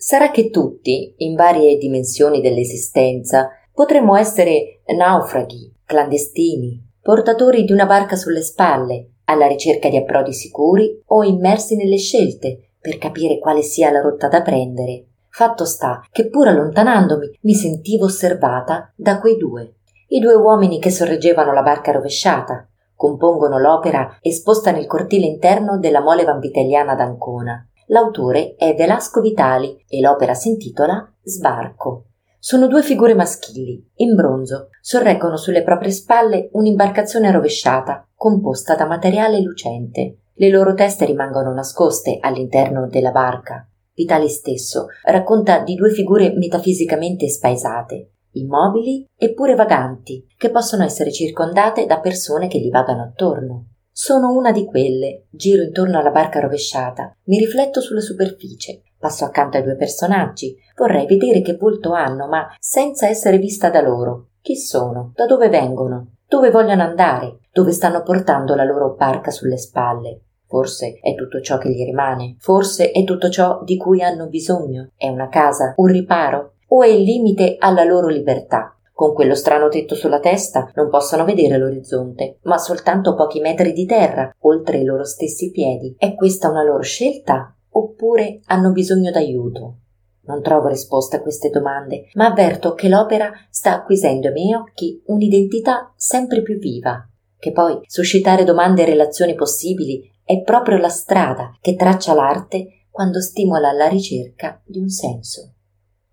Sarà che tutti, in varie dimensioni dell'esistenza, potremmo essere naufraghi, clandestini, portatori di una barca sulle spalle, alla ricerca di approdi sicuri o immersi nelle scelte per capire quale sia la rotta da prendere. Fatto sta che pur allontanandomi mi sentivo osservata da quei due. I due uomini che sorreggevano la barca rovesciata, compongono l'opera esposta nel cortile interno della mole vanvitelliana d'Ancona. L'autore è Velasco Vitali e l'opera si intitola Sbarco. Sono due figure maschili, in bronzo, sorreggono sulle proprie spalle un'imbarcazione rovesciata, composta da materiale lucente. Le loro teste rimangono nascoste all'interno della barca. Vitali stesso racconta di due figure metafisicamente spaesate, immobili eppure vaganti, che possono essere circondate da persone che gli vagano attorno. Sono una di quelle, giro intorno alla barca rovesciata, mi rifletto sulla superficie, passo accanto ai due personaggi, vorrei vedere che volto hanno, ma senza essere vista da loro. Chi sono? Da dove vengono? Dove vogliono andare? Dove stanno portando la loro barca sulle spalle? Forse è tutto ciò che gli rimane, forse è tutto ciò di cui hanno bisogno. È una casa, un riparo, o è il limite alla loro libertà. Con quello strano tetto sulla testa non possono vedere l'orizzonte, ma soltanto pochi metri di terra, oltre i loro stessi piedi. È questa una loro scelta? Oppure hanno bisogno d'aiuto? Non trovo risposta a queste domande, ma avverto che l'opera sta acquisendo ai miei occhi un'identità sempre più viva. Che poi suscitare domande e relazioni possibili è proprio la strada che traccia l'arte quando stimola la ricerca di un senso.